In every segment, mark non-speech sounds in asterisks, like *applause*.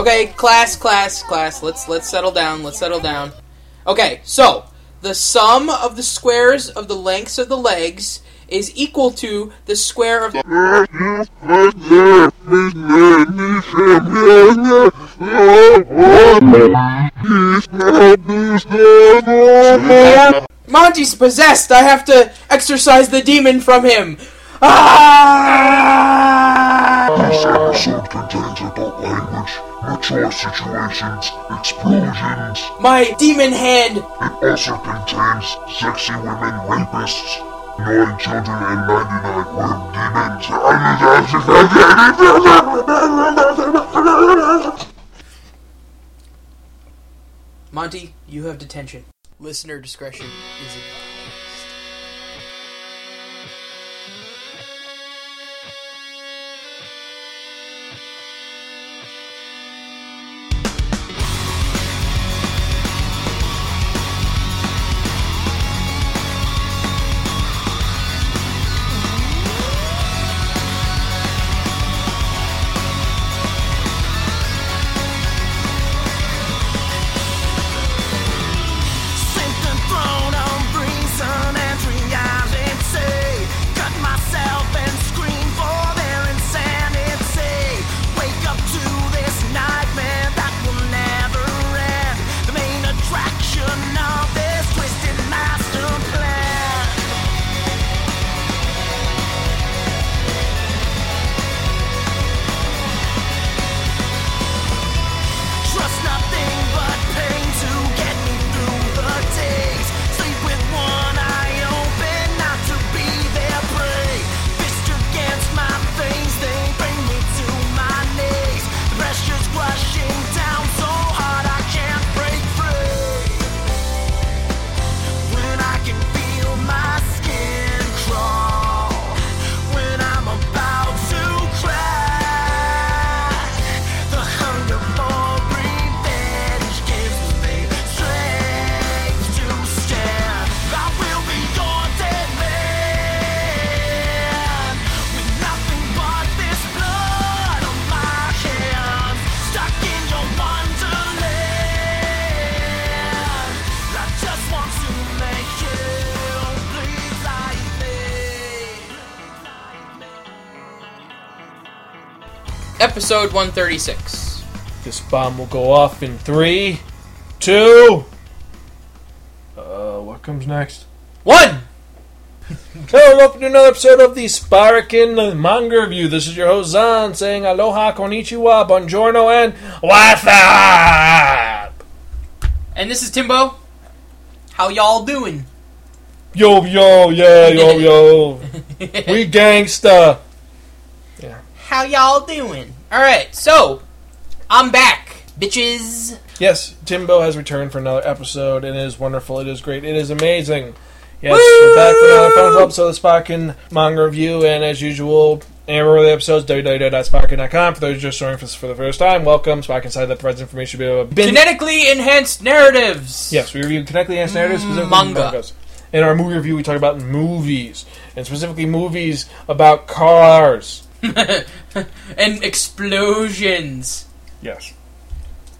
Okay, class, class, class. Let's let's settle down. Let's settle down. Okay, so the sum of the squares of the lengths of the legs is equal to the square of Monty's possessed. I have to exorcise the demon from him. Ah! This episode contains adult language, mature situations, explosions. My demon hand. It also contains sexy women rapists, nine children, and 99 worm demons. Monty, you have detention. Listener discretion is advised. Episode 136. This bomb will go off in three, two. Uh, what comes next? One! *laughs* Hello, welcome to another episode of the Sparkin Manga Review. This is your host Zan saying aloha, konnichiwa, buongiorno, and what's up? And this is Timbo. How y'all doing? Yo, yo, yeah, yo, yo. *laughs* we gangsta. Yeah. How y'all doing? Alright, so, I'm back, bitches. Yes, Timbo has returned for another episode, and it is wonderful. It is great. It is amazing. Yes, we're back for another fun episode of the Manga Review, and as usual, and remember the episodes, www.sparkin.com. For those just joining us for the first time, welcome. Sparkin site that provides information about Genetically enhanced narratives. Yes, we review kinetically enhanced narratives, specifically mm, Manga. mangas. In our movie review, we talk about movies, and specifically movies about cars. *laughs* and explosions. Yes.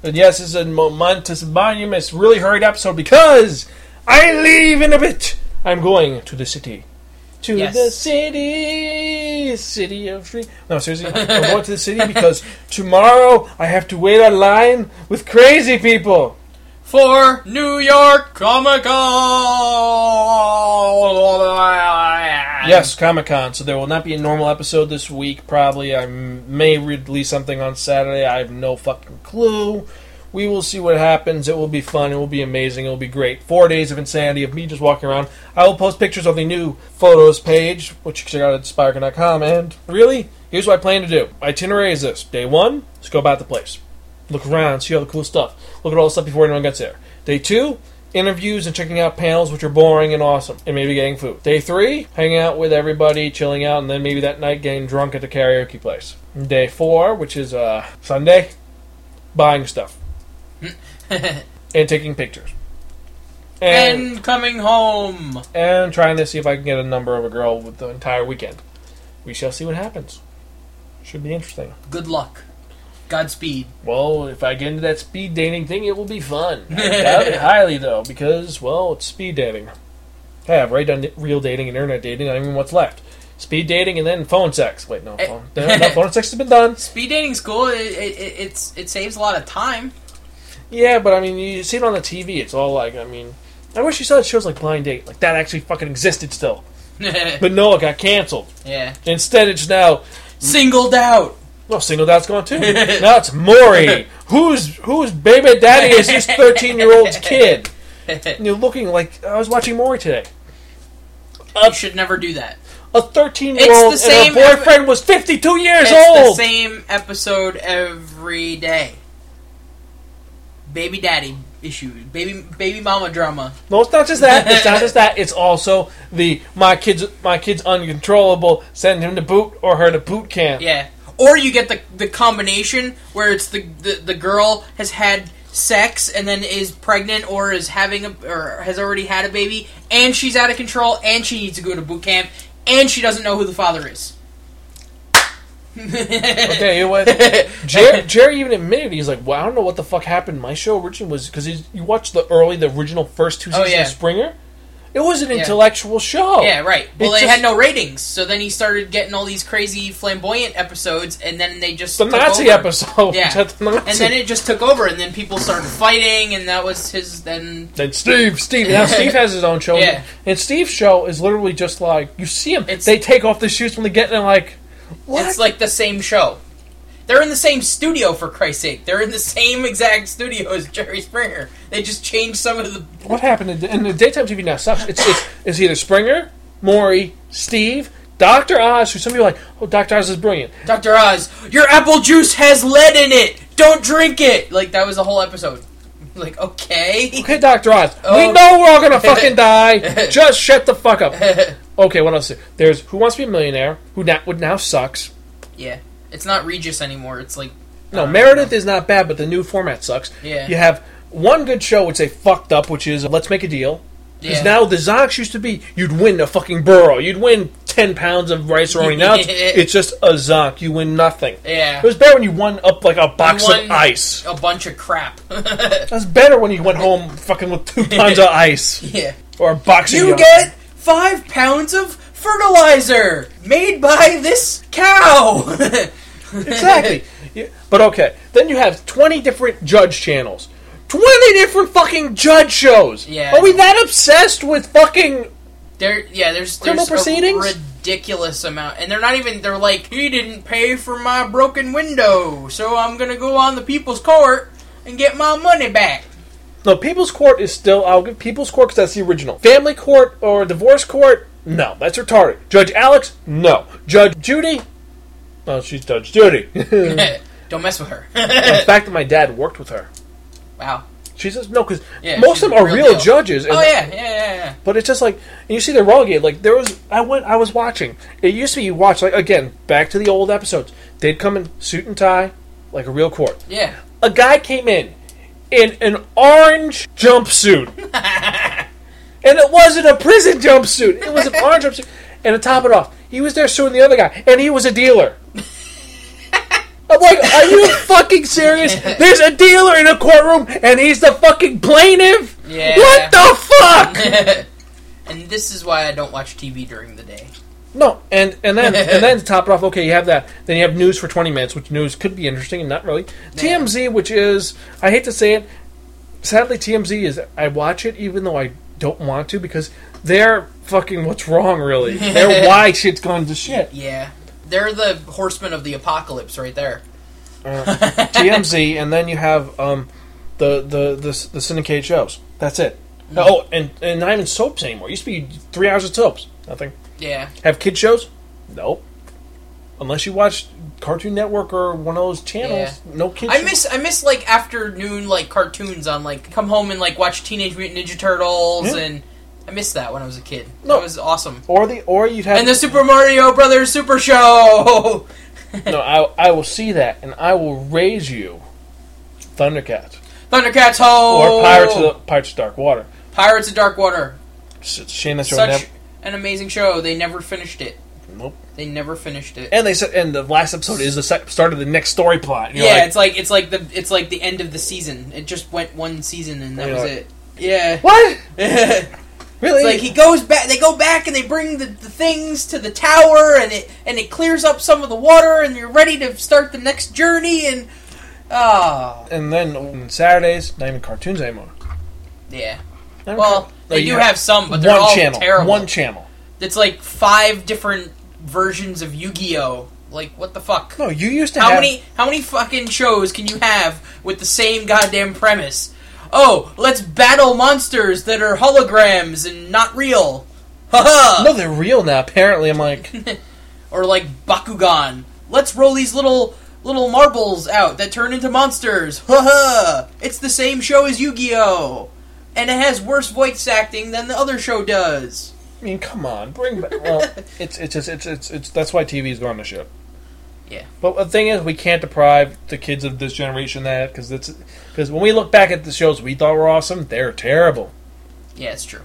And yes, this is a momentous, monumentous, really hurried episode because I leave in a bit. I'm going to the city. To Yes. the city, city of dreams. No, seriously, I'm going to the city because *laughs* tomorrow I have to wait online with crazy people. For New York Comic Con. Yes, Comic Con. So there will not be a normal episode this week. Probably I may release something on Saturday. I have no fucking clue. We will see what happens. It will be fun. It will be amazing. It will be great. Four days of insanity of me just walking around. I will post pictures of the new photos page, which you can check out at. And really, here's what I plan to do. My itinerary is this: Day one, let's go about the place, look around, see all the cool stuff, look at all the stuff before anyone gets there. Day two, interviews and checking out panels, which are boring and awesome, and maybe getting food. Day three, hanging out with everybody, chilling out, and then maybe that night getting drunk at the karaoke place. Day four, which is uh, Sunday, buying stuff *laughs* and taking pictures. And, And coming home. and trying to see if I can get a number of a girl with the entire weekend. We shall see what happens. Should be interesting. Good luck. Godspeed. Well, if I get into that speed dating thing, it will be fun. I doubt it highly, though, because, well, it's speed dating. Hey, I've already done real dating and internet dating. I don't even what's left. Speed dating and then phone sex. Wait, no, Eh. phone, no, no, phone sex has been done. Speed dating's cool. It, it, it, it's it saves a lot of time. Yeah, but I mean, you see it on the TV. It's all like, I mean, I wish you saw shows like Blind Date. Like, that actually fucking existed still. *laughs* But no, it got canceled. yeah. Instead, it's now, Singled out. Well, Singled Out's gone too. *laughs* now it's Maury. Who's, whose baby daddy is this 13 year old's kid? And *laughs* you're looking like, I was watching Maury today. you should never do that. A 13 year old the and same her boyfriend was 52 years It's the old. same episode every day. Baby daddy issues. Baby baby mama drama. No, it's not just that. It's not *laughs* just that. It's also the my kids, my kids uncontrollable. Send him to boot or her to boot camp. Yeah. Or you get the the combination where it's the the, the girl has had sex and then is pregnant or is having a or has already had a baby and she's out of control and she needs to go to boot camp and she doesn't know who the father is. *laughs* Okay, you know what? *laughs* Jerry, Jerry even admitted he's like, well, I don't know what the fuck happened. My show originally was because you watched the early, the original first two oh, seasons yeah. of Springer. It was an Yeah. intellectual show. Yeah, right. Well, It they just- had no ratings, so then he started getting all these crazy flamboyant episodes, and then they just The Nazi over. episode. *laughs* Yeah, the Nazi. and then it just took over, and then people started fighting, and that was his. Then Then Steve, Steve. Now *laughs* Steve has his own show. Yeah. And Steve's show is literally just like you see him. It's- they take off the shoes when they get in. and Like, what? it's like the same show. They're in the same studio for Christ's sake. They're in the same exact studio as Jerry Springer. They just changed some of the. what happened in, the daytime TV now sucks. It's, it's it's either Springer, Maury, Steve, Doctor Oz. Who some people are like, oh, Doctor Oz is brilliant. Doctor Oz, your apple juice has lead in it. Don't drink it. Like that was the whole episode. *laughs* Like okay. Okay, Doctor Oz. Oh. We know we're all gonna fucking *laughs* die. Just shut the fuck up. *laughs* Okay, what else? There's Who Wants to Be a Millionaire, who now, would now sucks. yeah, it's not Regis anymore. It's like No, Meredith is not bad, but the new format sucks. Yeah. You have one good show which they fucked up, which is Let's Make a Deal. Because Yeah. now the Zonks used to be you'd win a fucking burro, you'd win ten pounds of rice roni. Now it's, it's just a Zonk, you win nothing. yeah. It was better when you won up like a box of ice. a bunch of crap. *laughs* That's better when you went home fucking with two tons of *laughs* ice yeah. or a box. of You get five pounds of fertilizer made by this cow. *laughs* exactly. Yeah, But okay, then you have twenty different judge channels, twenty different fucking judge shows. Yeah. Are we that obsessed with fucking? There, yeah, there's Criminal proceedings? a ridiculous amount, and they're not even. They're like, he didn't pay for my broken window, so I'm gonna go on the people's court and get my money back. No, People's Court is still. I'll give People's Court because that's the original. Family Court or Divorce Court? No, that's retarded. Judge Alex? No. Judge Judy? Oh, she's Judge Judy. *laughs* *laughs* Don't mess with her. the *laughs* fact that my dad worked with her. wow. She's just no, because Yeah, most of them are real real judges. Oh yeah, yeah, yeah, yeah. But it's just like and you see they're relegated. Like there was, I went, I was watching. It used to be you watch like again back to the old episodes. They'd come in suit and tie, like a real court. Yeah. A guy came in in an orange jumpsuit, and it wasn't a prison jumpsuit. It was an *laughs* orange jumpsuit. And to top it off, he was there suing the other guy, and he was a dealer. *laughs* I'm like, are you fucking serious? *laughs* There's a dealer in a courtroom, and he's the fucking plaintiff. Yeah. What the fuck? and this is why I don't watch TV during the day. No, and and then and then to top it off, okay, you have that. Then you have news for twenty minutes, which news could be interesting and not really. TMZ, which is I hate to say it, sadly TMZ is I watch it even though I don't want to because they're fucking what's wrong really. they're *laughs* why shit's gone to shit. Yeah. They're the horsemen of the apocalypse right there. TMZ, and then you have um the the the, the syndicate shows. That's it. Oh, and and not even soaps anymore. It used to be three hours of soaps. Nothing. Yeah. Have kid shows? Nope. Unless you watch Cartoon Network or one of those channels, no kid. I miss I miss like afternoon like cartoons on like come home and like watch Teenage Mutant Ninja Turtles Yeah. and I missed that when I was a kid. No. That was awesome. or the or you'd have And the Super Mario Brothers Super Show. *laughs* no. I I will see that and I will raise you Thundercats Thundercats Ho or Pirates of the Pirates of Dark Water. Pirates of Dark Water. Shame that show Such never. an amazing show. They never finished it. Nope. They never finished it. And they said, and the last episode is the sec- start of the next story plot. Yeah, like, it's like it's like the it's like the end of the season. It just went one season and that was like- it. Yeah. what? *laughs* it's Really? like he goes back. They go back and they bring the, the things to the tower, and it and it clears up some of the water, and you're ready to start the next journey. And ah, and then on Saturdays, not even cartoons anymore. yeah. Well, they do have some, but they're one all channel. terrible. One channel. It's like five different versions of Yu-Gi-Oh. Like what the fuck? No, you used to How have. many how many fucking shows can you have with the same goddamn premise? Oh, let's battle monsters that are holograms and not real. Haha. No, they're real now. Apparently, I'm like, *laughs* Or like Bakugan. Let's roll these little little marbles out that turn into monsters. Haha. It's the same show as Yu-Gi-Oh. And it has worse voice acting than the other show does. I mean, come on, bring back. Well, *laughs* it's it's just it's it's it's that's why TV's gone to shit. Yeah. But the thing is, we can't deprive the kids of this generation that because it's because when we look back at the shows we thought were awesome, they're terrible. Yeah, it's true.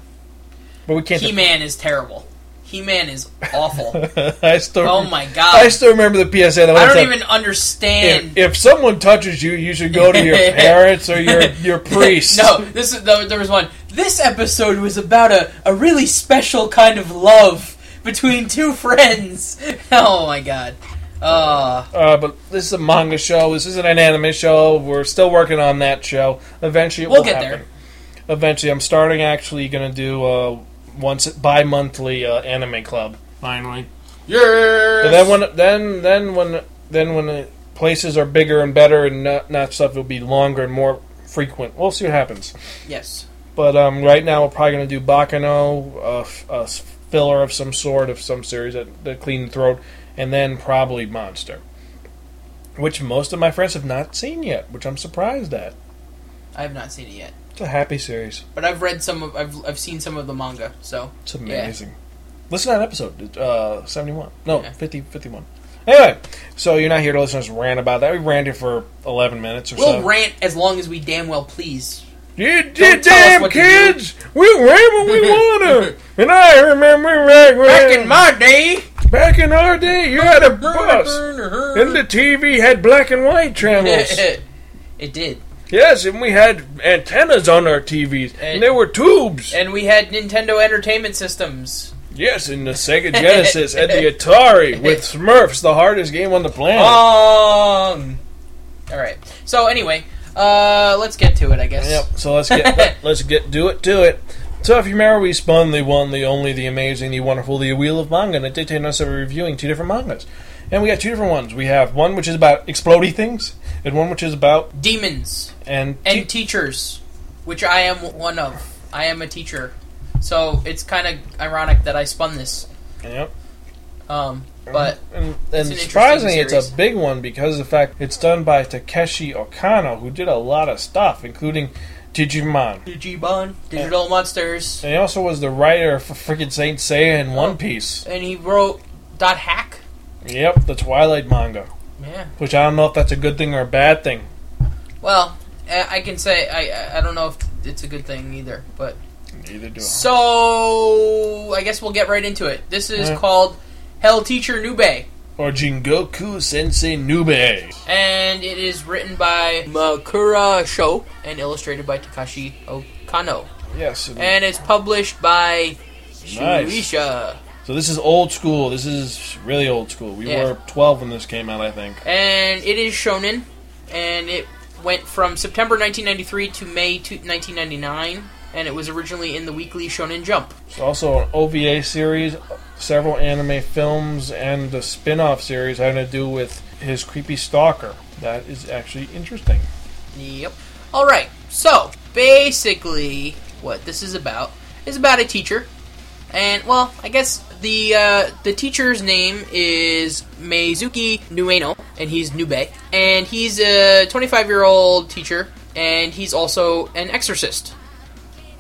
But we can't. He-Man is terrible. He-Man is awful. *laughs* I still. oh my god. I still remember the PSA. That I don't even understand. If, if someone touches you, you should go to your *laughs* parents or your your priest. no, this is there was one. This episode was about a, a really special kind of love between two friends. *laughs* Oh my god. Uh, Uh, but this is a manga show. This isn't an anime show. We're still working on that show. Eventually, it We'll will get happen. Eventually, I'm starting actually going to do uh, once bi-monthly uh, anime club. Finally, yes. and then when then then when then when the places are bigger and better and not, not stuff will be longer and more frequent. We'll see what happens. yes. But um, right now, we're probably going to do Baccano, a, f- a s- filler of some sort of some series that, that clean the throat, and then probably Monster, which most of my friends have not seen yet, which I'm surprised at. I have not seen it yet, It's a happy series. but I've read some of. I've I've seen some of the manga. So It's amazing. Listen to that episode, uh, 71. No, Yeah. 50, 51. Anyway, so you're not here to listen to us rant about that. We ranted for 11 minutes or we'll so. rant as long as we damn well please. You, you Don't tell us damn kids! We'll rant when we *laughs* want to! and I remember back when... Back in my day, Back in our day, you had a bus, and the TV had black and white channels. *laughs* it did, yes, and we had antennas on our TVs, and there were tubes. and we had Nintendo Entertainment Systems. Yes, and the Sega Genesis and the *laughs* Atari with Smurfs, the hardest game on the planet. Um. All right. So anyway, uh, let's get to it. I guess. Yep. So let's get *laughs* let's get do it do it. So if you remember, we spun the one, the only, the amazing, the wonderful, the wheel of manga, and it dictated us that we're reviewing two different mangas. And we got two different ones. We have one which is about explodey things, and one which is about Demons and and teachers, which I am one of. I am a teacher, so it's kind of ironic that I spun this. yep. Um, but And, It's and an surprisingly, it's a big one because of the fact it's done by Takeshi Okano, who did a lot of stuff, including Digimon. Digimon, Digital Monsters, And he also was the writer for freaking Saint Seiya and One oh, Piece. and he wrote Dot Hack. Yep, the Twilight manga. Yeah. Which I don't know if that's a good thing or a bad thing. Well, I can say I I- I don't know if it's a good thing either, but Neither do I. so I guess we'll get right into it. This is Yeah. called Hell Teacher Nube. Or Jigoku Sensei Nube. and it is written by Makura Sho and illustrated by Takeshi Okano. Yes. and- And it's published by Nice. Shueisha. so this is old school. This is really old school. We Yeah. were 12 when this came out, I think. And it is shonen, and it went from September 1993 to May 1999, and it was originally in the weekly Shonen Jump. It's also an OVA series, several anime films, and a spin off series having to do with his creepy stalker. That is actually interesting. Yep. All right. So basically, what this is about is about a teacher, and well, I guess the uh, the teacher's name is Meisuke Nueno, and he's Nube, and he's a 25 year old teacher, and he's also an exorcist.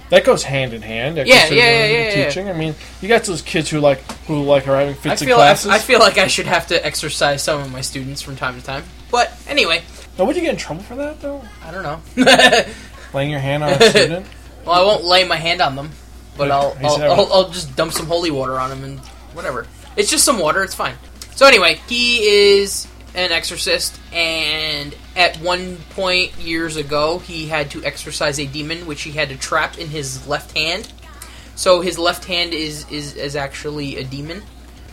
That goes hand in hand. Yeah, yeah, yeah, yeah, yeah. Teaching. I mean, you got those kids who like who like are having I fits in feel I, classes. I feel like I should have to exercise some of my students from time to time, but anyway, now, would you get in trouble for that though? I don't know. *laughs* Laying your hand on a student? *laughs* Well, I won't lay my hand on them, but I'll I'll, I'll I'll just dump some holy water on them and whatever. It's just some water. It's fine. So anyway, he is an exorcist, and at one point years ago, he had to exorcise a demon, which he had to trap in his left hand. So his left hand is is, is actually a demon,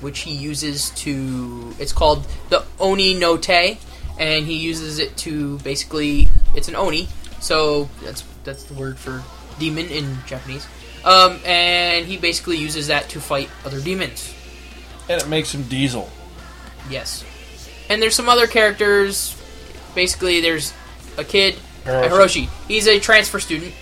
which he uses to. It's called the Oni no Te, and he uses it to basically. It's an Oni, so that's that's the word for demon in Japanese. Um, and he basically uses that to fight other demons. And it makes him Diesel. Yes. And there's some other characters. Basically, there's a kid, Hiroshi. Hiroshi. He's a transfer student.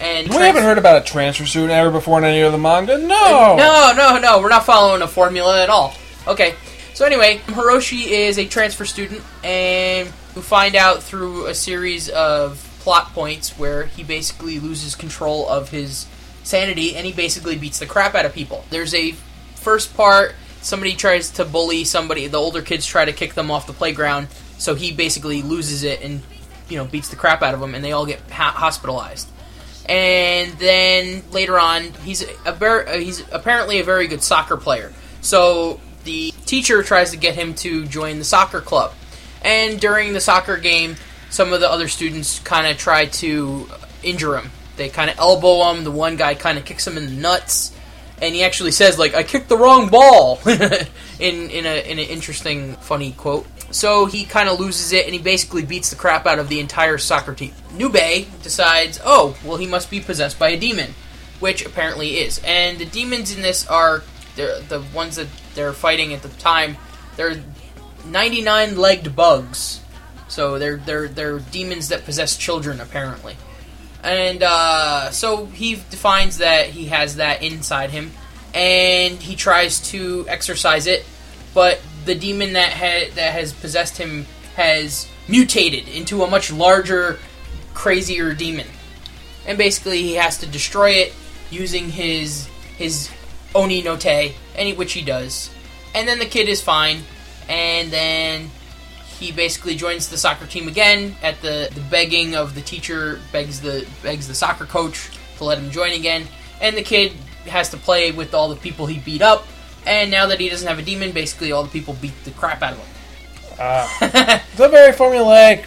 And We trans- haven't heard about a transfer student ever before in any of the manga. No. No, no, no. We're not following a formula at all. Okay. So anyway, Hiroshi is a transfer student, and we find out through a series of plot points where he basically loses control of his sanity, and he basically beats the crap out of people. There's a first part. Somebody tries to bully somebody. The older kids try to kick them off the playground, so he basically loses it and you know beats the crap out of them, and they all get ha- hospitalized and then later on he's a uh, he's apparently a very good soccer player. So the teacher tries to get him to join the soccer club, and during the soccer game, some of the other students kind of try to injure him. They kind of elbow him. The one guy kind of kicks him in the nuts, and he actually says like, "I kicked the wrong ball," *laughs* in in a in an interesting, funny quote. So he kind of loses it, and he basically beats the crap out of the entire soccer team. Nube decides, oh, well, he must be possessed by a demon, which apparently is. And the demons in this are the ones that they're fighting at the time. They're 99 legged bugs. So they're they're they're demons that possess children apparently. And uh, so he defines that he has that inside him, and he tries to exercise it, but the demon that ha- that has possessed him has mutated into a much larger, crazier demon, and basically he has to destroy it using his his oni no te, any which he does, and then the kid is fine, and then he basically joins the soccer team again at the, the begging of the teacher begs the begs the soccer coach to let him join again. And the kid has to play with all the people he beat up and now that he doesn't have a demon basically all the people beat the crap out of him. Ah. It's a very formulaic.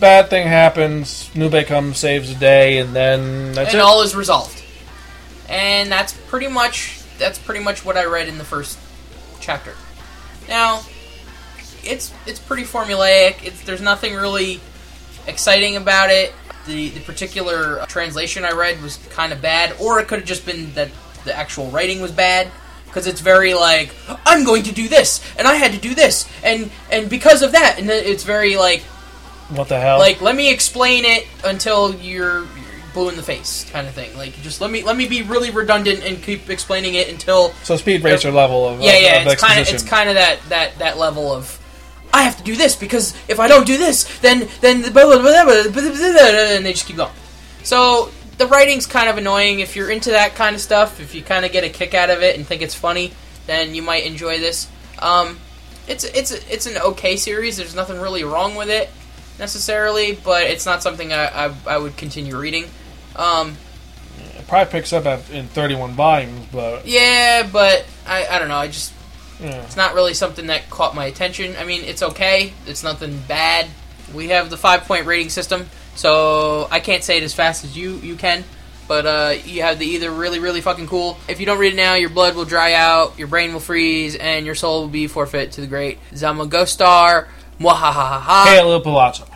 Bad thing happens. Nube comes, saves the day, and then that's and it. all is resolved and that's pretty much that's pretty much what i read in the first chapter now it's it's pretty formulaic it's, there's nothing really exciting about it the the particular uh, translation i read was kind of bad or it could have just been that the actual writing was bad because it's very like i'm going to do this and i had to do this and and because of that and it's very like what the hell? like let me explain it until you're, blue in the face kind of thing. Like just let me let me be really redundant and keep explaining it until so speed racer level of yeah of, yeah of it's kind of it's kind of that that that level of I have to do this because if I don't do this then then the blah, blah, blah, blah, blah, blah, blah, and they just keep going. So the writing's kind of annoying if you're into that kind of stuff if you kind of get a kick out of it and think it's funny then you might enjoy this um it's it's it's an okay series there's nothing really wrong with it necessarily but it's not something I, I, I would continue reading um It probably picks up at, in 31 volumes, but yeah but I, I don't know I just yeah. It's not really something that caught my attention. I mean, it's okay. It's nothing bad. We have the five point rating system, so I can't say it as fast as you you can. But uh, you have the either really really fucking cool. If you don't read it now, your blood will dry out, your brain will freeze, and your soul will be forfeit to the great Zamagostar. Mwahahaha. Caleb Palazzo.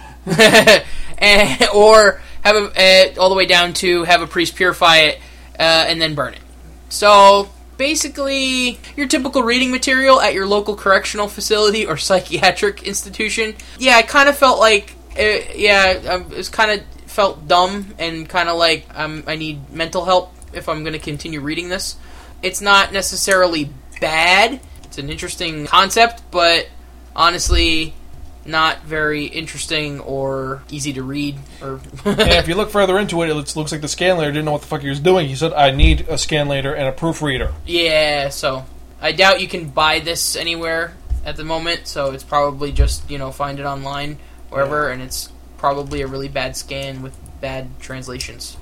and, or have a, uh, all the way down to have a priest purify it uh, and then burn it. So basically, your typical reading material at your local correctional facility or psychiatric institution. Yeah, I kind of felt like, uh, yeah, I it was kind of felt dumb and kind of like um, I need mental help if I'm going to continue reading this. It's not necessarily bad. It's an interesting concept, but honestly, not very interesting or easy to read. Or *laughs* if you look further into it, it looks, looks like the scanlator didn't know what the fuck he was doing. He said, I need a scanlator and a proofreader. yeah, so I doubt you can buy this anywhere at the moment. So it's probably just you know find it online wherever, and it's probably a really bad scan with bad translations.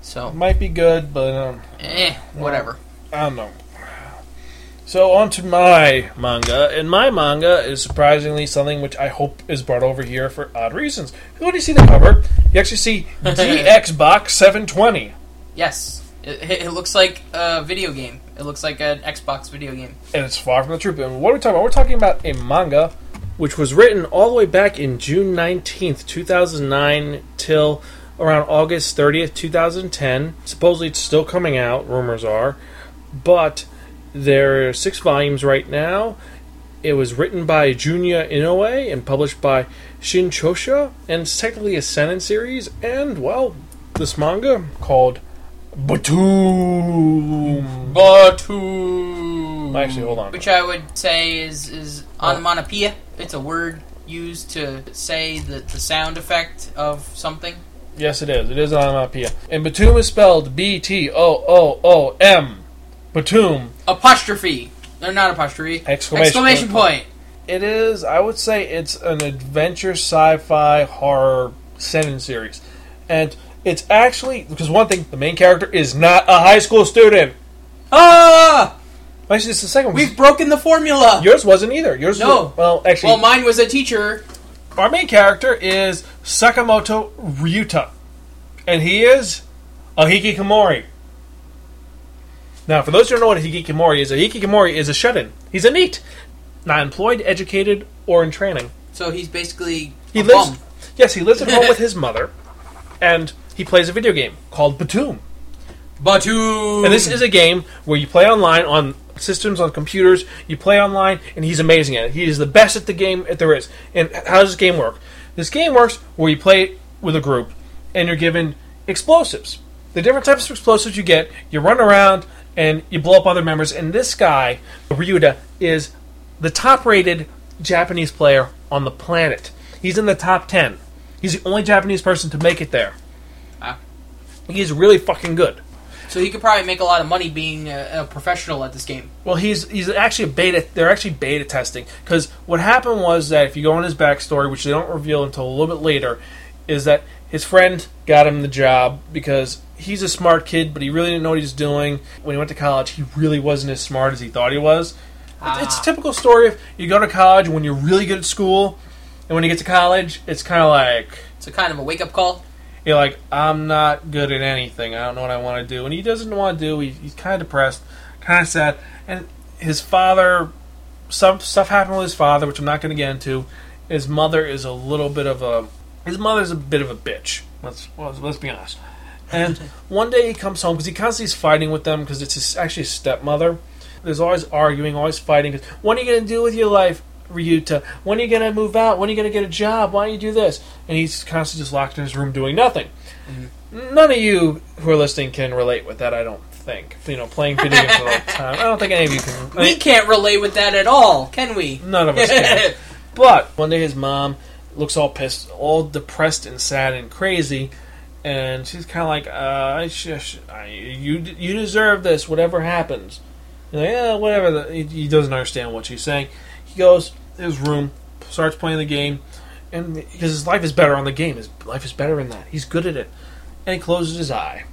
So Might be good, but um, eh, whatever. I don't know. So on to my manga, and my manga is surprisingly something which I hope is brought over here for odd reasons. When you see the cover, you actually see *laughs* DX Box 720, Yes, it, it looks like a video game. It looks like an Xbox video game. and it's far from the truth. And what are we talking about? We're talking about a manga which was written all the way back in June 19th, 2009, till around August 30th, 2010. Supposedly it's still coming out, rumors are, but there are six volumes right now. It was written by Junya Inoue and published by Shinchosha, and it's technically a Seinen series. And, well, this manga called Btooom. Batu. Actually, hold on. Which I would say is is oh. onomatopoeia. It's a word used to say the, the sound effect of something. Yes, it is. It is onomatopoeia. And Btooom is spelled B T O O O M. Btooom. Apostrophe. They're not apostrophe. Exclamation Exclamation point. point. It is, I would say, it's an adventure sci fi horror seinen series. And it's actually, because one thing, the main character is not a high school student. Ah! Actually, the second one. We've broken the formula. Yours wasn't either. Yours No. was, well, actually, Well, mine was a teacher. our main character is Sakamoto Ryuta. And he is a hikikomori. Now, for those who don't know what a hikikomori is, a hikikomori is a shut-in. He's a NEET, not employed, educated, or in training. So he's basically He a lives. bum. Yes, he lives at home with *laughs* his mother, and he plays a video game called Btooom. Batu. And this is a game where you play online on systems on computers. You play online, and he's amazing at it. He is the best at the game that there is. And how does this game work? This game works where you play with a group, and you're given explosives. The different types of explosives you get, you run around and you blow up other members. And this guy, Ryuta, is the top-rated Japanese player on the planet. He's in the top ten. He's the only Japanese person to make it there. Ah. He's really fucking good. So he could probably make a lot of money being a, a professional at this game. Well, he's he's actually a beta. They're actually beta testing because what happened was that if you go on his backstory, which they don't reveal until a little bit later, is that his friend got him the job because he's a smart kid, but he really didn't know what he was doing. When he went to college, he really wasn't as smart as he thought he was. It's- It's a Ah. typical story of you go to college when you're really good at school, and when you get to college, it's kind of like It's a kind of a wake up call. You're like, I'm not good at anything. I don't know what I want to do. And he doesn't want to do. He, he's kind of depressed, kind of sad. And his father, some stuff happened with his father, which I'm not going to get into. His mother is a little bit of a. His mother's a bit of a bitch. Let's let's be honest. And *laughs* one day he comes home because he constantly is fighting with them because it's his, actually his stepmother. There's always arguing, always fighting. 'cause, What are you going to do with your life, Ryuta? When are you going to move out? When are you going to get a job? Why don't you do this? And he's constantly just locked in his room doing nothing. None of you who are listening can relate with that, I don't think. You know, playing video games all the *laughs* time. I don't think any of you can. I We can't relate with that at all, can we? none of us can. *laughs* But one day his mom looks all pissed, all depressed and sad and crazy, and she's kind of like, uh, I sh- I, "You you deserve this, whatever happens." Like, yeah, whatever. The, he, he doesn't understand what she's saying. He goes his room, starts playing the game, and because his life is better on the game, his life is better in that. He's good at it, and he closes his eye.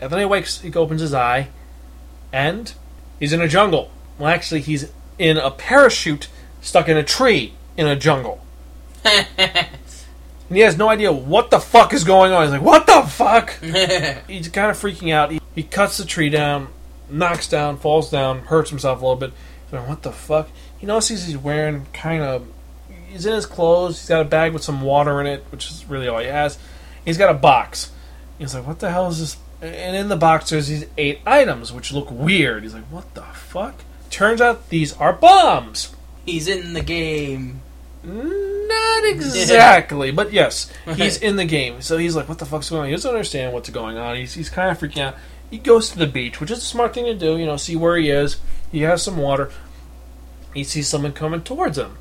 And then he wakes, he opens his eye, and he's in a jungle. Well, actually, he's in a parachute stuck in a tree in a jungle. *laughs* And he has no idea what the fuck is going on. He's like, what the fuck? *laughs* He's kind of freaking out. He, he cuts the tree down, knocks down, falls down, hurts himself a little bit. He's like, what the fuck? He notices he's wearing kind of. He's in his clothes. He's got a bag with some water in it, which is really all he has. He's got a box. He's like, what the hell is this? And in the box, there's these eight items, which look weird. He's like, what the fuck? Turns out these are bombs. He's in the game. Not *laughs* exactly, but yes, he's in the game. So he's like, "What the fuck's going on?" He doesn't understand what's going on. He's he's kind of freaking out. He goes to the beach, which is a smart thing to do. You know, see where he is. He has some water. He sees someone coming towards him.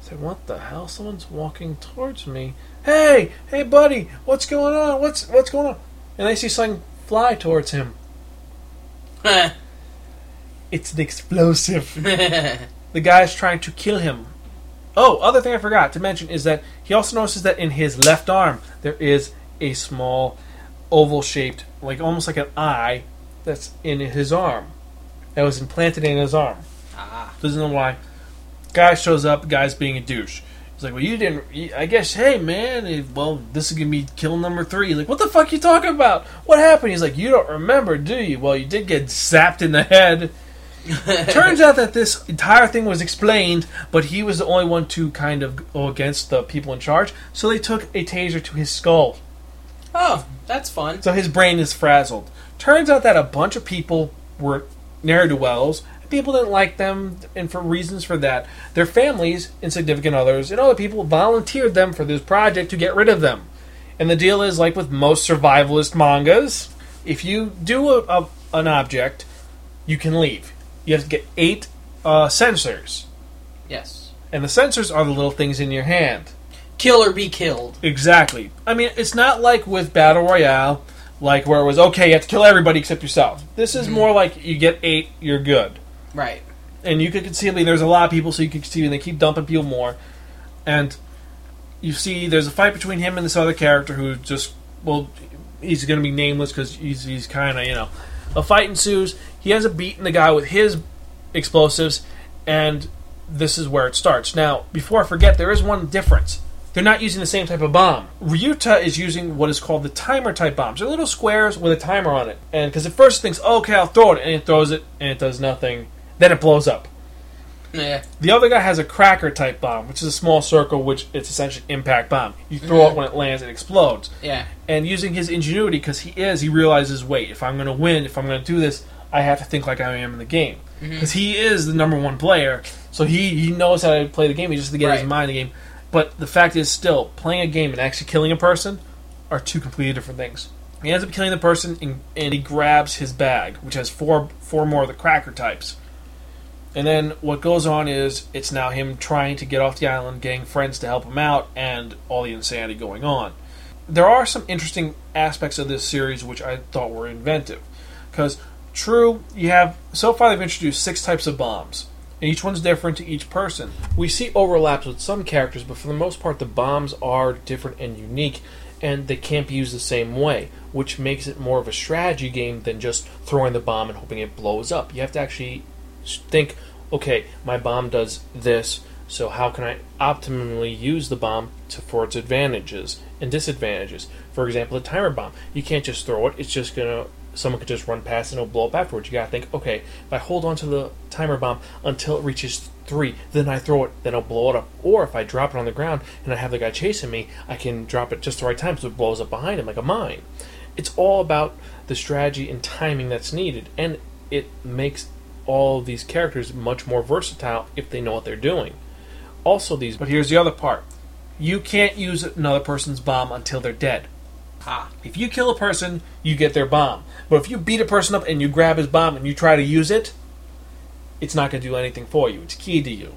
He's like, "What the hell? Someone's walking towards me." Hey, hey, buddy, what's going on? What's what's going on? And I see something fly towards him. *laughs* It's an explosive. *laughs* the guy's trying to kill him. Oh, other thing I forgot to mention is that he also notices that in his left arm there is a small oval shaped, like almost like an eye, that's in his arm. that was implanted in his arm. Ah. Doesn't know why. Guy shows up. Guy's being a douche. He's like, "Well, you didn't. I guess. Hey, man. eh, Well, this is gonna be kill number three. He's like, what the fuck you talking about? What happened? He's like, you don't remember, do you? Well, you did get zapped in the head. *laughs* Turns out that this entire thing was explained, but he was the only one to kind of go against the people in charge. So they took a taser to his skull. Oh, that's fun. So his brain is frazzled. Turns out that a bunch of people were ne'er do wells. People didn't like them, and for reasons for that, their families and significant others and other people volunteered them for this project to get rid of them. And the deal is like with most survivalist mangas, if you do a, a, an object, you can leave. You have to get eight uh, sensors, Yes. and the sensors are the little things in your hand. Kill or be killed. Exactly. I mean, it's not like with Battle Royale, like where it was okay, you have to kill everybody except yourself. This is more like you get eight, you're good. Right. And you could conceivably, there's a lot of people, so you can see, and they keep dumping people more. And you see, there's a fight between him and this other character who just, well, he's going to be nameless because he's, he's kind of, you know. A fight ensues. He ends up beating the guy with his explosives, and this is where it starts. Now, before I forget, there is one difference. They're not using the same type of bomb. Ryuta is using what is called the timer type bombs. They're little squares with a timer on it. And because at first it thinks, okay, I'll throw it, and it throws it, and it does nothing. Then it blows up. Yeah. The other guy has a cracker type bomb, which is a small circle, which it's essentially impact bomb. You throw it when it lands, it explodes. Yeah. And using his ingenuity, because he is, he realizes, wait, if I'm going to win, if I'm going to do this, I have to think like I am in the game. Mm-hmm. Because he is the number one player, so he, he knows how to play the game. He just to get his Right. mind in the game. But the fact is, still, playing a game and actually killing a person are two completely different things. He ends up killing the person, and, and he grabs his bag, which has four four more of the cracker types. And then what goes on is it's now him trying to get off the island, getting friends to help him out, and all the insanity going on. There are some interesting aspects of this series which I thought were inventive. Because, true, you have, so far they've introduced six types of bombs, and each one's different to each person. We see overlaps with some characters, but for the most part, the bombs are different and unique, and they can't be used the same way, which makes it more of a strategy game than just throwing the bomb and hoping it blows up. You have to actually think, okay, my bomb does this, so how can I optimally use the bomb to, for its advantages and disadvantages? For example, a timer bomb. You can't just throw it, it's just gonna someone could just run past and it'll blow up afterwards. You gotta think, okay, if I hold on to the timer bomb until it reaches three, then I throw it, then I'll blow it up. Or if I drop it on the ground and I have the guy chasing me, I can drop it just the right time so it blows up behind him like a mine. It's all about the strategy and timing that's needed, and it makes all of these characters much more versatile if they know what they're doing. Also, these, but here's the other part you can't use another person's bomb until they're dead. Ah. If you kill a person, you get their bomb. But if you beat a person up and you grab his bomb and you try to use it, it's not going to do anything for you. It's key to you.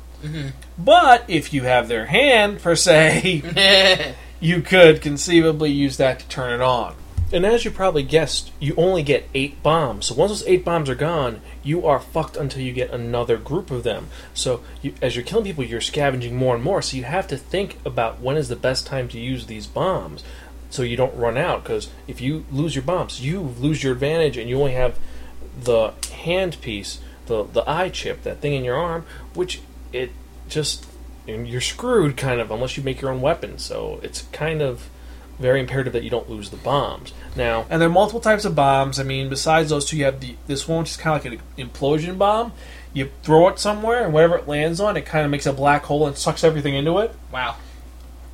But if you have their hand, per se, *laughs* you could conceivably use that to turn it on. And as you probably guessed, you only get eight bombs. So once those eight bombs are gone, you are fucked until you get another group of them. So you, as you're killing people, you're scavenging more and more. So you have to think about when is the best time to use these bombs, so you don't run out. Because if you lose your bombs, you lose your advantage, and you only have the hand piece, the the eye chip, that thing in your arm, which it just you're screwed kind of unless you make your own weapon. So it's kind of very imperative that you don't lose the bombs. Now, and there are multiple types of bombs. I mean, besides those two, you have the this one which is kind of like an implosion bomb. You throw it somewhere, and whatever it lands on, it kind of makes a black hole and sucks everything into it. Wow.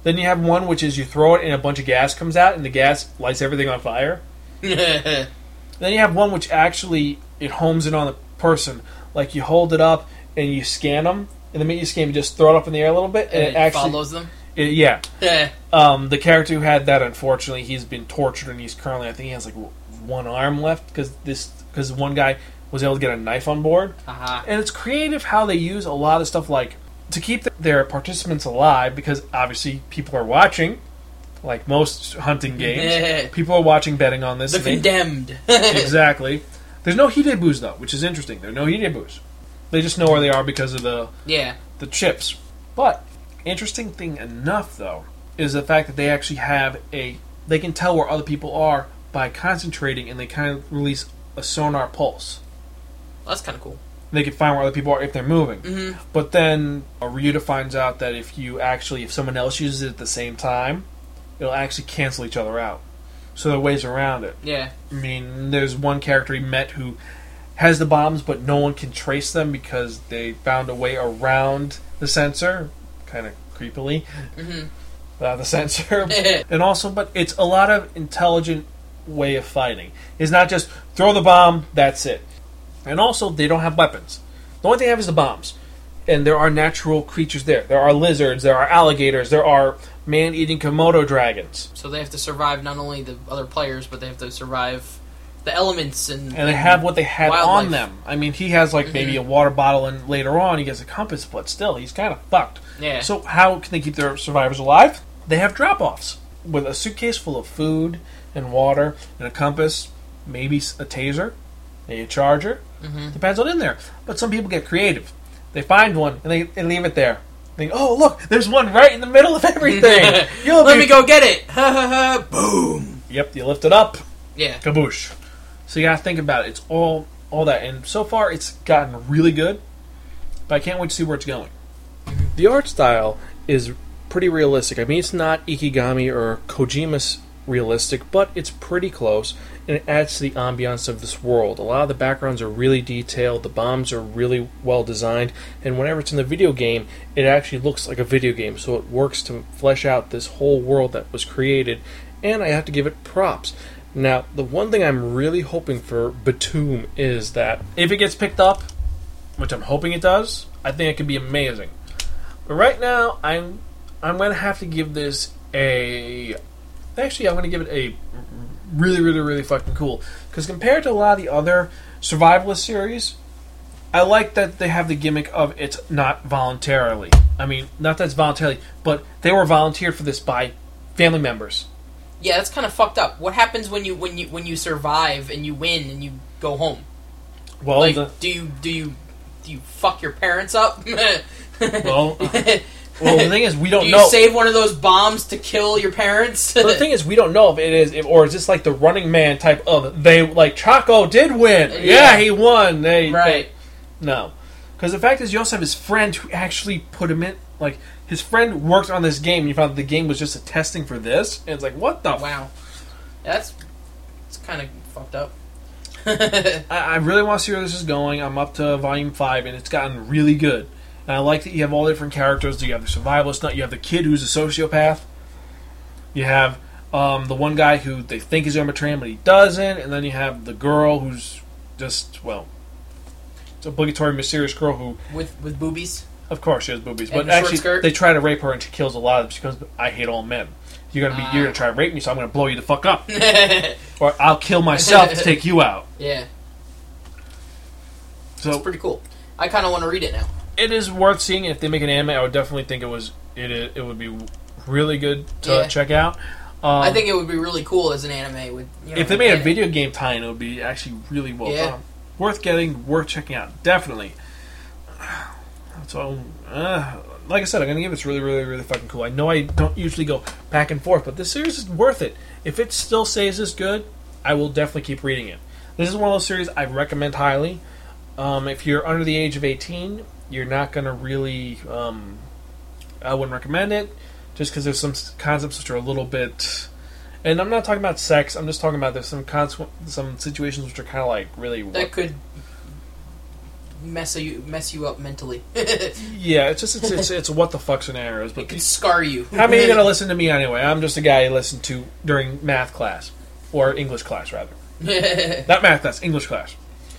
Then you have one which is you throw it, and a bunch of gas comes out, and the gas lights everything on fire. *laughs* Then you have one which actually it homes in on the person. Like you hold it up and you scan them, and the minute you scan, you just throw it up in the air a little bit, and, And it it actually follows them. It- yeah. Yeah. Um, the character who had that, unfortunately, he's been tortured, and he's currently, I think, he has like one arm left because this because one guy was able to get a knife on board, Uh-huh. and it's creative how they use a lot of stuff like to keep their participants alive because obviously people are watching, like most hunting games. People are watching, betting on this. The they- condemned. *laughs* exactly. There's no hidebus though, which is interesting. There are no hidebus. They just know where they are because of the yeah. the chips. But interesting thing enough though is the fact that they actually have a they can tell where other people are by concentrating and they kind of release a sonar pulse. That's kind of cool. They can find where other people are if they're moving. Mhm. But then Ryuta finds out that if you actually, if someone else uses it at the same time, it'll actually cancel each other out. So there are ways around it. Yeah. I mean, there's one character he met who has the bombs, but no one can trace them because they found a way around the sensor, kind of creepily, Mhm. without the sensor. *laughs* and also, but it's a lot of intelligent way of fighting. It's not just throw the bomb, that's it. And also, they don't have weapons. The only thing they have is the bombs. And there are natural creatures there. There are lizards, there are alligators, there are man eating Komodo dragons. So they have to survive not only the other players, but they have to survive the elements and And they have what they had Wildlife. on them. I mean, he has like maybe a water bottle, and later on he gets a compass, but still, he's kind of fucked. Yeah. So, how can they keep their survivors alive? They have drop offs with a suitcase full of food and water and a compass, maybe a taser, maybe a charger. Mhm. Depends on in there. But some people get creative. They find one and they, they leave it there. They go, oh, look, there's one right in the middle of everything. *laughs* You'll Let be- me go get it. Ha ha ha. Boom. Yep, you lift it up, Yeah. kaboosh. So you gotta think about it. It's all all that, and so far it's gotten really good. But I can't wait to see where it's going. The art style is pretty realistic. I mean, it's not Ikigami or Kojima's realistic, but it's pretty close, and it adds to the ambiance of this world. A lot of the backgrounds are really detailed. The bombs are really well designed, and whenever it's in the video game, it actually looks like a video game. So it works to flesh out this whole world that was created, and I have to give it props. Now, the one thing I'm really hoping for Btooom is that if it gets picked up, which I'm hoping it does, I think it could be amazing. But right now, I'm I'm gonna have to give this a. Actually, I'm gonna give it a really, really, really fucking cool. Because compared to a lot of the other survivalist series, I like that they have the gimmick of it's not voluntarily. I mean, not that it's voluntarily, but they were volunteered for this by family members. Yeah, that's kind of fucked up. What happens when you when you when you survive and you win and you go home? Well, like, the, do you do you do you fuck your parents up? *laughs* well, uh, well, the thing is, we don't do you know. save one of those bombs to kill your parents? But the thing is, we don't know if it is, if, or is this like the Running Man type of they like Chaco did win? Yeah, Yeah. he won. They right. no, because the fact is, you also have his friend who actually put him in. Like his friend worked on this game, and you found that the game was just a testing for this. And it's like, what the? F- Wow. That's it's kind of fucked up. *laughs* I, I really want to see where this is going. I'm up to volume five, and it's gotten really good. And I like that you have all the different characters. You have the survivalist, nut. You have the kid who's a sociopath. You have um, the one guy who they think is going to betray him, but he doesn't. And then you have the girl who's just well, it's obligatory mysterious girl who, with with boobies. Of course, she has boobies, And but the short actually skirt? they try to rape her, and she kills a lot of them. She goes, "I hate all men. You're gonna be, you're gonna try to rape me, so I'm gonna blow you the fuck up, yeah. *laughs* or I'll kill myself to take you out." *laughs* Yeah. It's So pretty cool. I kind of want to read it now. it is worth seeing. If they make an anime, I would definitely think it was it. It would be really good to Yeah. check out. Um, I think it would be really cool as an anime. With you know, if they made a video game tie-in, it would be actually really well Yeah. done. Worth getting, worth checking out, definitely. So, uh, like I said, I'm gonna give this really, really, really fucking cool. I know I don't usually go back and forth, but this series is worth it. If it still stays this good, I will definitely keep reading it. This is one of those series I recommend highly. Um, if you're under the age of 18, you're not gonna really. Um, I wouldn't recommend it, just because there's some concepts which are a little bit. And I'm not talking about sex. I'm just talking about there's some consequ- some situations which are kind of like really. that could mess you mess you up mentally. *laughs* yeah, it's just it's, it's it's what the fuck scenarios. but it But could scar you. how many are gonna listen to me anyway? I'm just a guy you listen to during math class or English class rather. *laughs* Not math class, English class.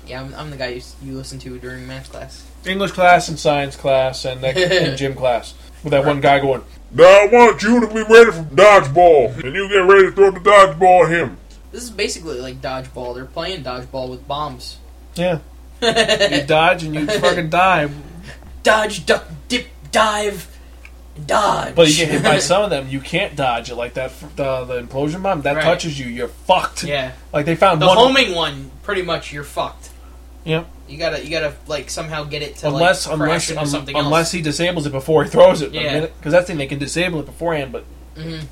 Yeah, I'm, I'm the guy you, you listen to during math class. English class and science class and, that, *laughs* and gym class with that one guy going. Now I want you to be ready for dodgeball, and you get ready to throw the dodgeball at him. This is basically like dodgeball. They're playing dodgeball with bombs. Yeah, you *laughs* dodge and you fucking die, Dodge, duck, dip, dive, dodge. but you get hit by *laughs* some of them. You can't dodge it like that. The, the implosion bomb that Right. touches you, you're fucked. yeah, Like they found the one. homing one. Pretty much, you're fucked. Yep. You gotta, you gotta like somehow get it to unless like, unless crash into um, something unless he disables it before he throws it. Yeah. Because that's the thing they can disable it beforehand. But Mhm.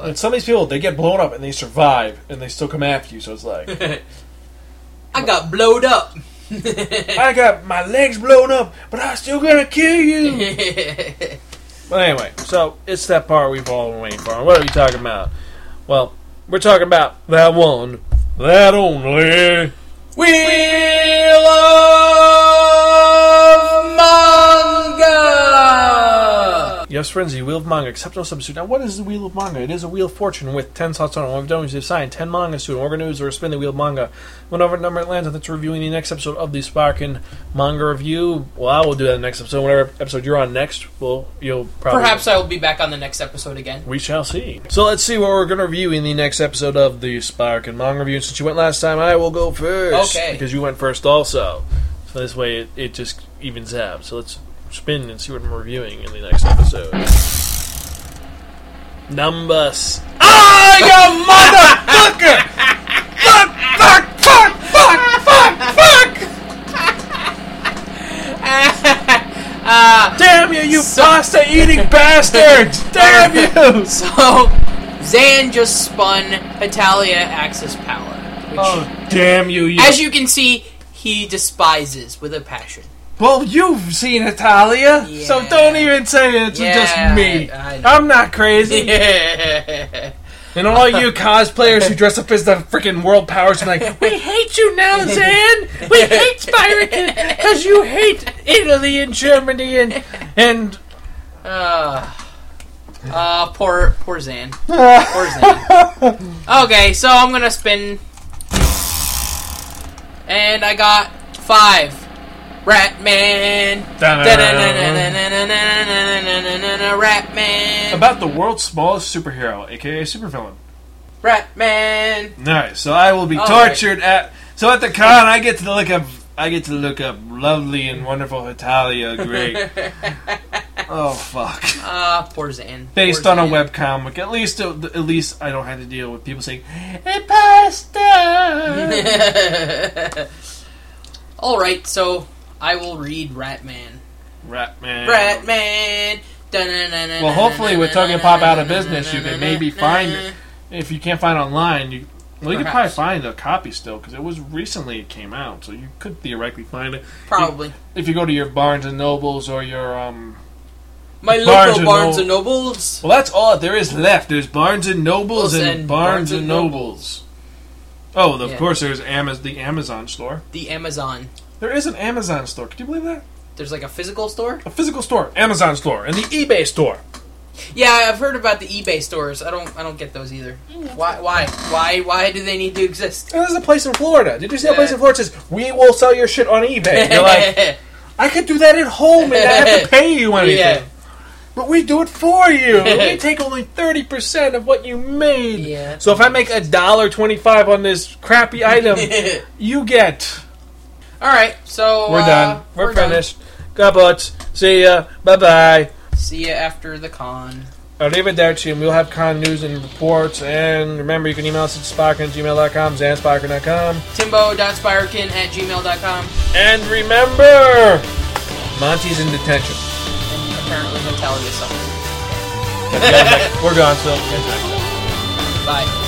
and some of these people they get blown up and they survive and they still come after you. So it's like *laughs* I got blowed up. *laughs* I got my legs blown up, but I'm still gonna kill you. *laughs* But anyway, so it's that part we've all been waiting for. What are we talking about? Well, we're talking about that one, that only. Wheel of Manga! Friends, Wheel of Manga, exceptional substitute. Now, what is the Wheel of Manga? It is a Wheel of Fortune with 10 slots on it. What we've done is we've assigned 10 mangas to it. What we're going to do is we're spin the Wheel of Manga. Whenever number it lands, that's reviewing the next episode of the Sparkin Manga Review. Well, I will do that in the next episode. Whatever episode you're on next, well, you'll probably. Perhaps I will be back on the next episode again. We shall see. So let's see what we're going to review in the next episode of the Sparkin Manga Review. Since you went last time, I will go first. Okay. Because you went first also. So this way it, it just evens out. So let's spin and see what I'm reviewing in the next episode. Numbers. Ah, you motherfucker! fuck, fuck, fuck, fuck, fuck, fuck! *laughs* Damn you, you So- pasta eating *laughs* bastards! Damn you! So, Zan just spun Hetalia Axis Power. Which, Oh, damn you, you. as you can see, he despises with a passion. Well, you've seen Hetalia, so don't even say it's Yeah, just me. I, I'm not crazy. *laughs* Yeah. And all you cosplayers who dress up as the freaking world powers are like, we hate you now, Zan. We *laughs* hate Spyrican because you hate Italy and Germany and and Uh, uh, poor, poor Zan. Poor Zan. *laughs* Okay, so I'm gonna spin, and I got five. Ratman. Ratman. about the world's smallest superhero, aka supervillain. Ratman. Nice. So I will be All tortured at. So at the con, I get to look up. I get to look up lovely and wonderful Hetalia. Great. oh fuck. Ah, poor Zan. Based Poor on a Zan. webcomic. At least, uh, at least I don't have to deal with people saying "Eh, pasta. All right, so I will read Ratman. Ratman. Ratman. Well, hopefully with Tokyopop out of business, you can maybe find it. If you can't find it online, you well, you can probably find a copy still because it was recently it came out, so you could theoretically find it Probably. if you go to your Barnes and Nobles or your um. My Barnes local and Barnes Noble. and Nobles. Well, that's all there is left. There's Barnes and Nobles and, And Barnes, Barnes and and Nobles. Oh, of Yeah. course, there's Amaz- the Amazon store. The Amazon. There is an Amazon store. Could you believe that? There's like a physical store. A physical store, Amazon store, and the eBay store. Yeah, I've heard about the eBay stores. I don't. I don't get those either. Why? Why? Why? Why do they need to exist? And there's a place in Florida. Did you see a place in Florida that says we will sell your shit on eBay? You're like, *laughs* I could do that at home and not have to *laughs* pay you anything. Yeah. But we do it for you. *laughs* we take only thirty percent of what you made. Yeah. So if I make a dollar twenty-five on this crappy item, you get. All right, so We're uh, done. We're, done. finished. God bless. See ya. Bye bye. See ya after the con. Arrivederci, and we'll have con news and reports. And remember, you can email us at sparkin at gmail.com, zansparkin.com. Timbo.spirekin at gmail.com. And remember, Monty's in detention. And apparently Hetalia sucks. We're gone, so. *laughs* Bye.